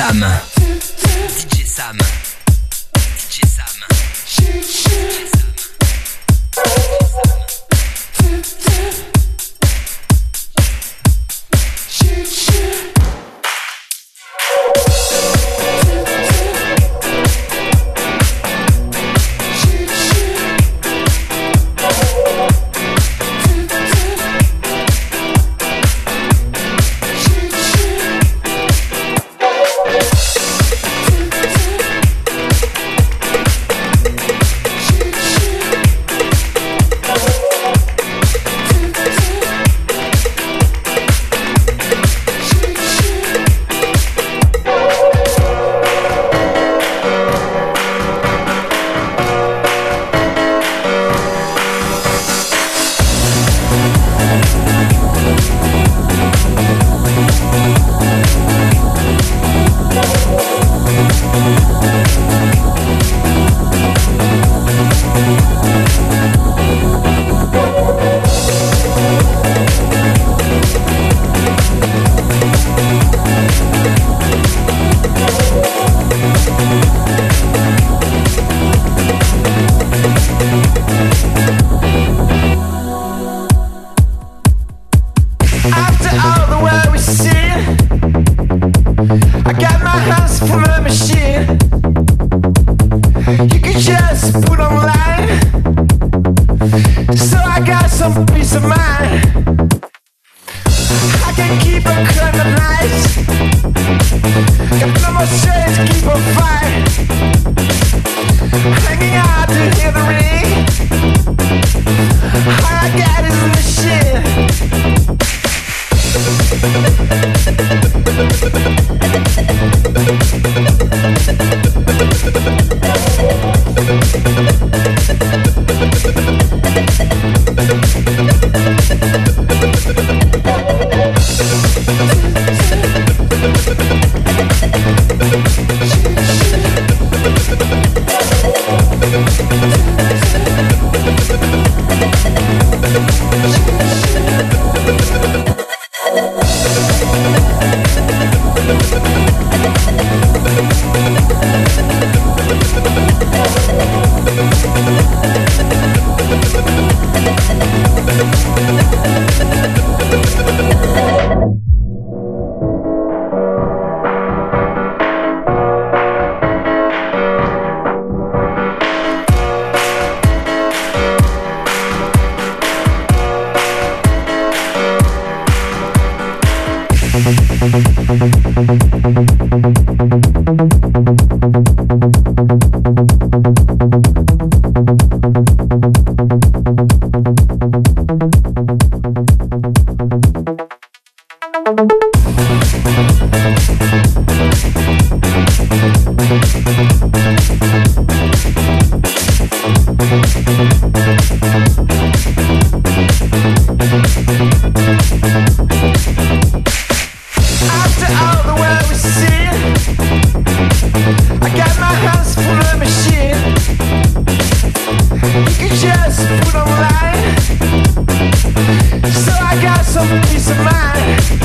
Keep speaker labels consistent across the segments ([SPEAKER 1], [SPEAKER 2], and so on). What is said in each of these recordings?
[SPEAKER 1] Sam.
[SPEAKER 2] Some peace of mind. I can keep a. Got no more keep on fire. Hanging to. All I got is a machine. I got my hands full of machine. You just put online, so I got some peace of mind.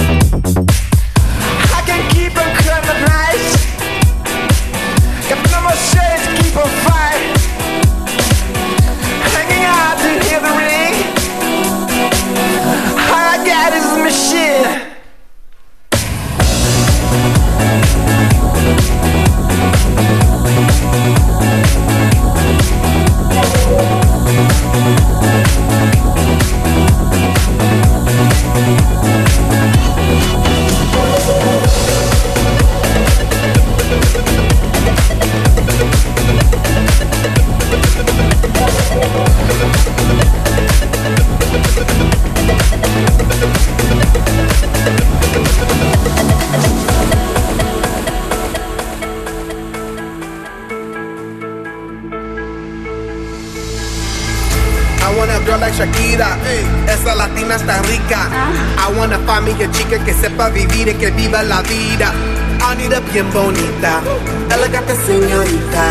[SPEAKER 3] viva la vida. I need bien bonita, elegante señorita.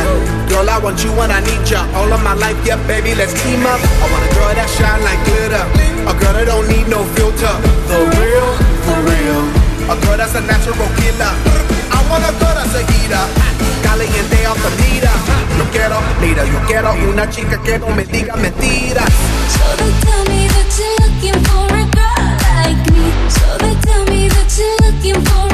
[SPEAKER 3] Girl, I want you when I need ya. All of my life, yeah, baby, let's team up. I want a girl that shine like glitter. A girl that don't need no filter. The real, the real. A girl that's a natural killer. I
[SPEAKER 4] want a girl that's a
[SPEAKER 3] heater. Caliente off the meter. Yo quiero, mira, yo quiero una chica que no
[SPEAKER 4] me diga mentiras. So tell me that you're looking for. looking for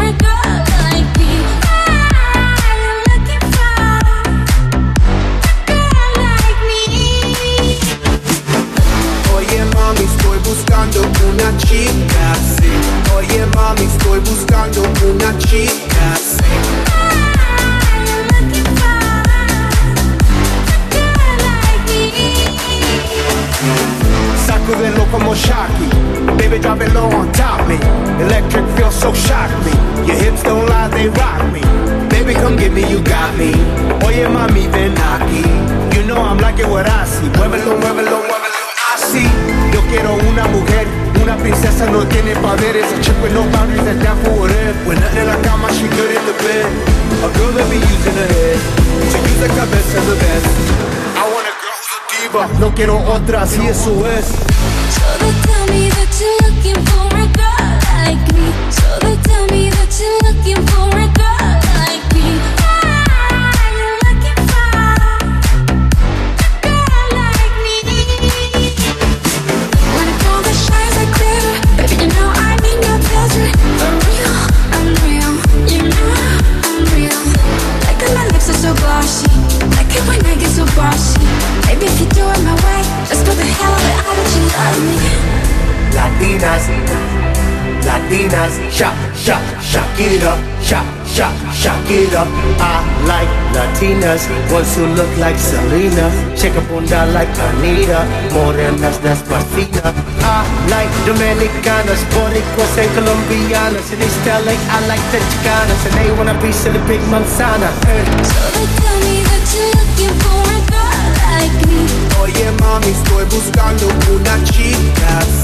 [SPEAKER 4] quiero otras y eso es. it
[SPEAKER 3] up, shock, shock, shock it up. I like Latinas, ones who look like Selena, Check up on that like Anita, morenas despacita. I like Dominicanas, Boricuas and Colombianas, in East LA I like the Chicanas, and they want a piece of the big manzana. Hey.
[SPEAKER 4] So they tell me that you're looking for a girl like me.
[SPEAKER 5] Oye mami, estoy buscando una chica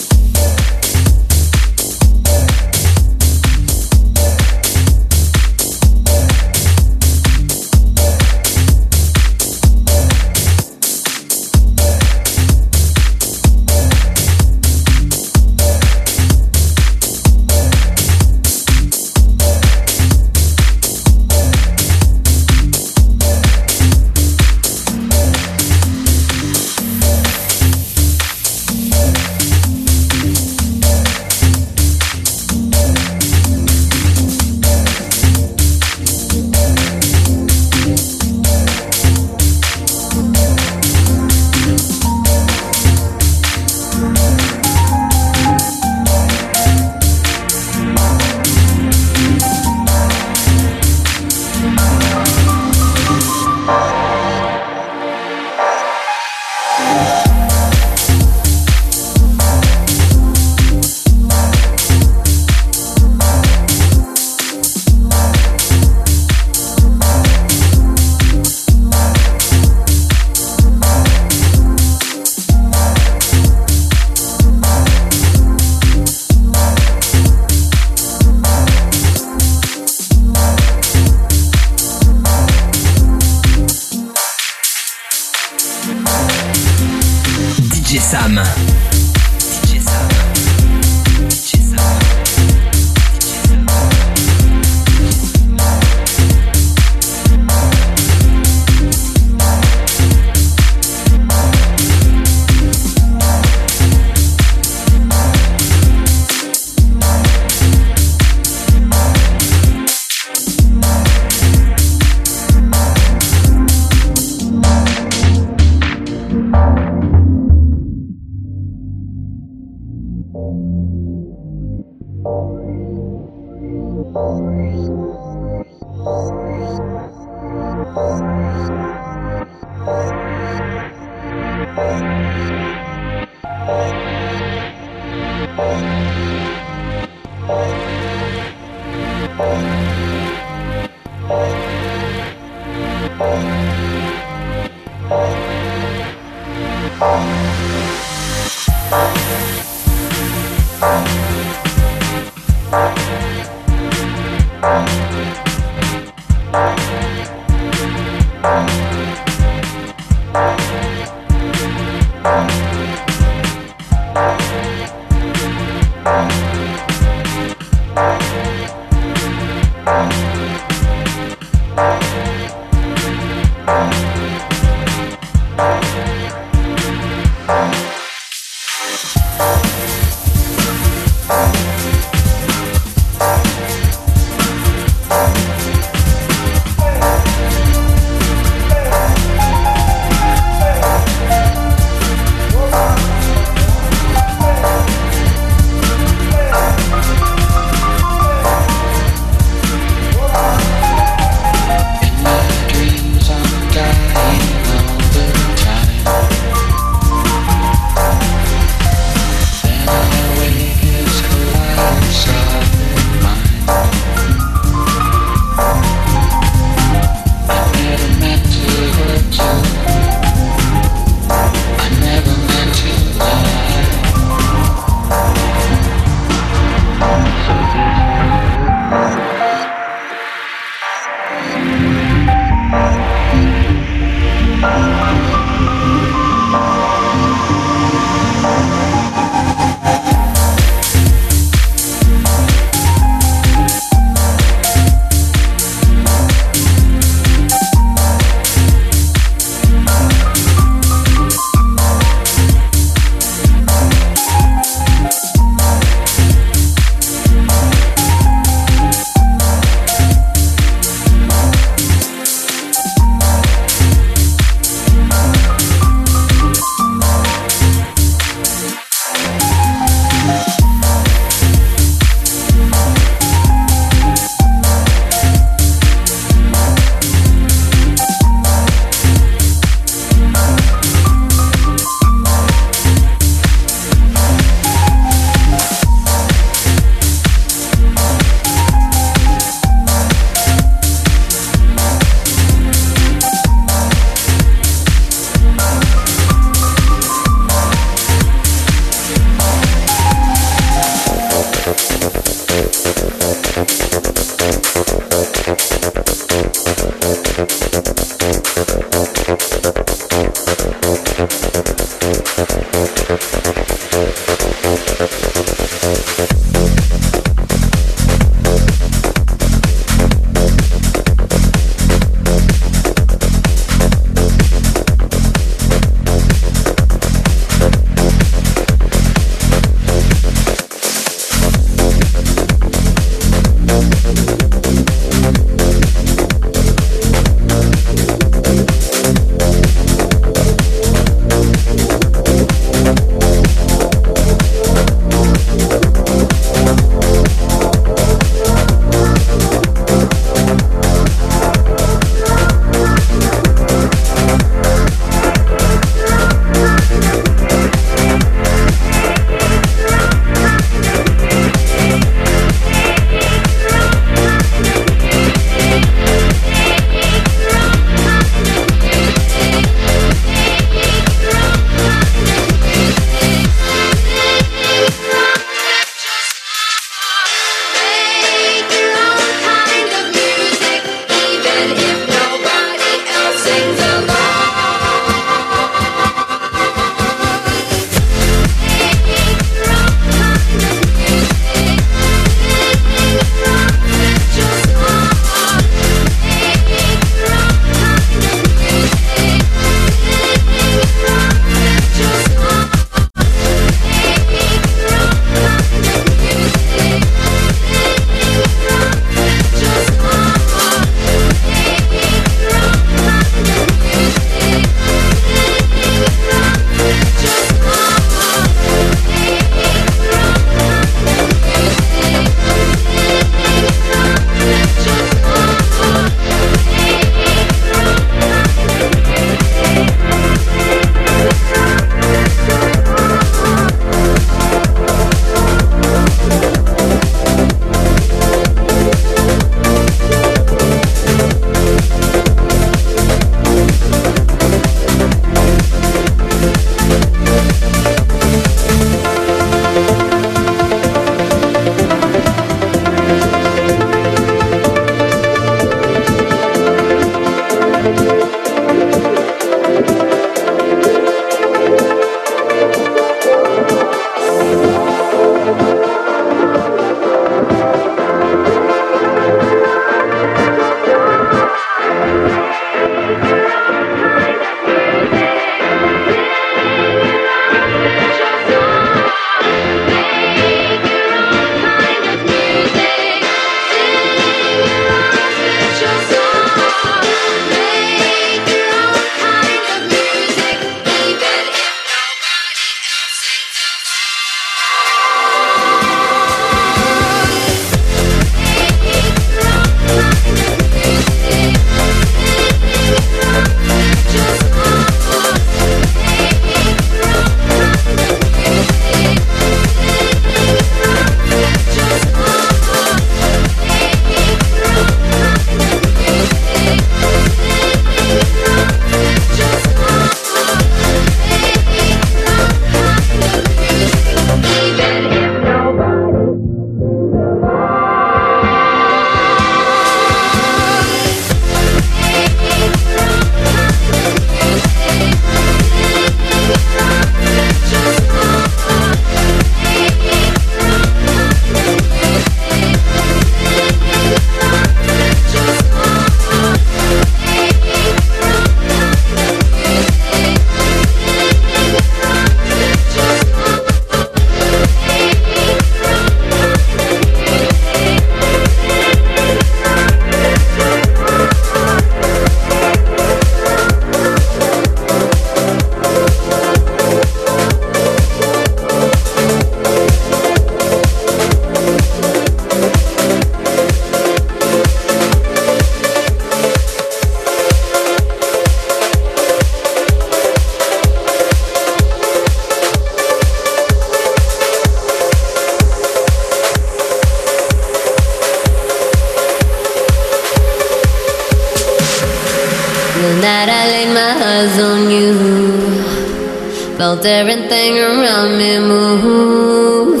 [SPEAKER 6] felt everything around me move.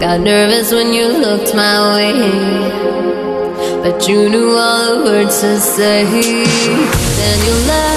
[SPEAKER 6] Got nervous when you looked my way. But you knew all the words to say. Then you
[SPEAKER 7] left.